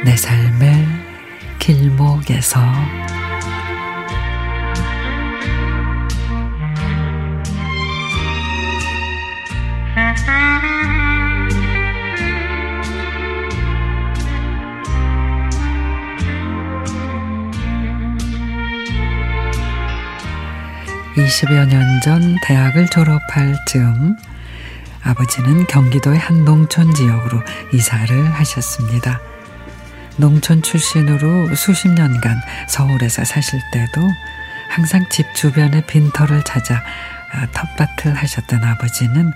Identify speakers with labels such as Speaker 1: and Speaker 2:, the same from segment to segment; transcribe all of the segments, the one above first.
Speaker 1: 만나서 20여 년 전 대학을 졸업할 즈음 아버지는 경기도의 한 농촌 지역으로 이사를 하셨습니다. 농촌 출신으로 수십 년간 서울에서 사실 때도 항상 집 주변의 빈터를 찾아 아, 텃밭을 하셨던 아버지는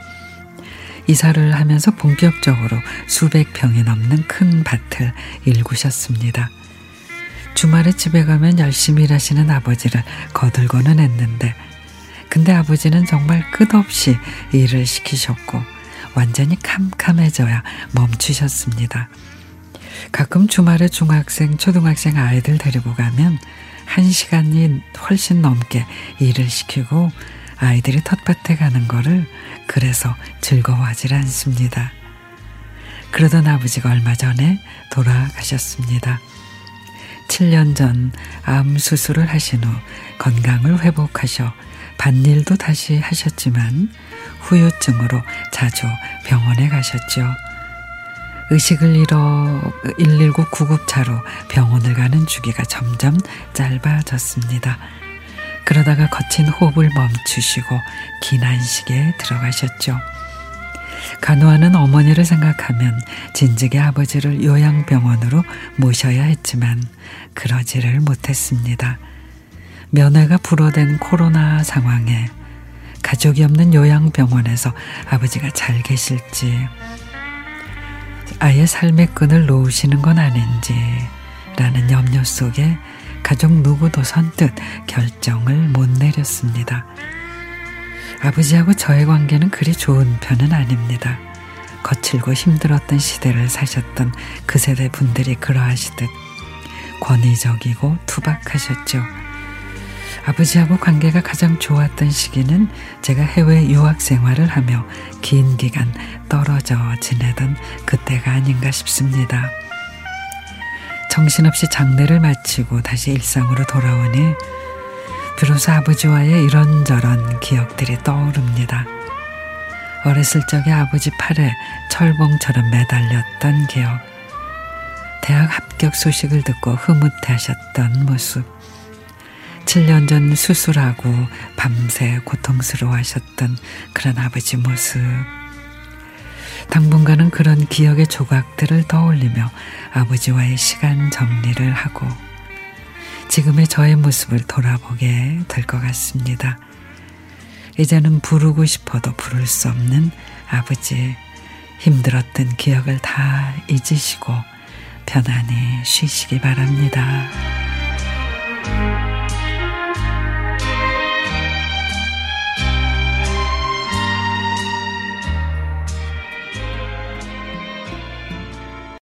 Speaker 1: 이사를 하면서 본격적으로 수백 평이 넘는 큰 밭을 일구셨습니다. 주말에 집에 가면 열심히 일하시는 아버지를 거들고는 했는데 근데 아버지는 정말 끝없이 일을 시키셨고 완전히 캄캄해져야 멈추셨습니다. 가끔 주말에 중학생, 초등학생 아이들 데리고 가면 한 시간이 훨씬 넘게 일을 시키고 아이들이 텃밭에 가는 거를 그래서 즐거워하지 않습니다. 그러던 아버지가 얼마 전에 돌아가셨습니다. 7년 전 암 수술을 하신 후 건강을 회복하셔 밭일도 다시 하셨지만 후유증으로 자주 병원에 가셨죠. 의식을 잃어 119 구급차로 병원을 가는 주기가 점점 짧아졌습니다. 그러다가 거친 호흡을 멈추시고 긴 안식에 들어가셨죠. 간호하는 어머니를 생각하면 진즉에 아버지를 요양병원으로 모셔야 했지만 그러지를 못했습니다. 면회가 불어된 코로나 상황에 가족이 없는 요양병원에서 아버지가 잘 계실지 아예 삶의 끈을 놓으시는 건 아닌지 라는 염려 속에 가족 누구도 선뜻 결정을 못 내렸습니다. 아버지하고 저의 관계는 그리 좋은 편은 아닙니다. 거칠고 힘들었던 시대를 사셨던 그 세대 분들이 그러하시듯 권위적이고 투박하셨죠. 아버지하고 관계가 가장 좋았던 시기는 제가 해외 유학 생활을 하며 긴 기간 떨어져 지내던 그때가 아닌가 싶습니다. 정신없이 장례를 마치고 다시 일상으로 돌아오니 비로소 아버지와의 이런저런 기억들이 떠오릅니다. 어렸을 적에 아버지 팔에 철봉처럼 매달렸던 기억, 대학 합격 소식을 듣고 흐뭇해하셨던 모습, 7년 전 수술하고 밤새 고통스러워 하셨던 그런 아버지 모습. 당분간은 그런 기억의 조각들을 떠올리며 아버지와의 시간 정리를 하고 지금의 저의 모습을 돌아보게 될 것 같습니다. 이제는 부르고 싶어도 부를 수 없는 아버지 힘들었던 기억을 다 잊으시고 편안히 쉬시기 바랍니다.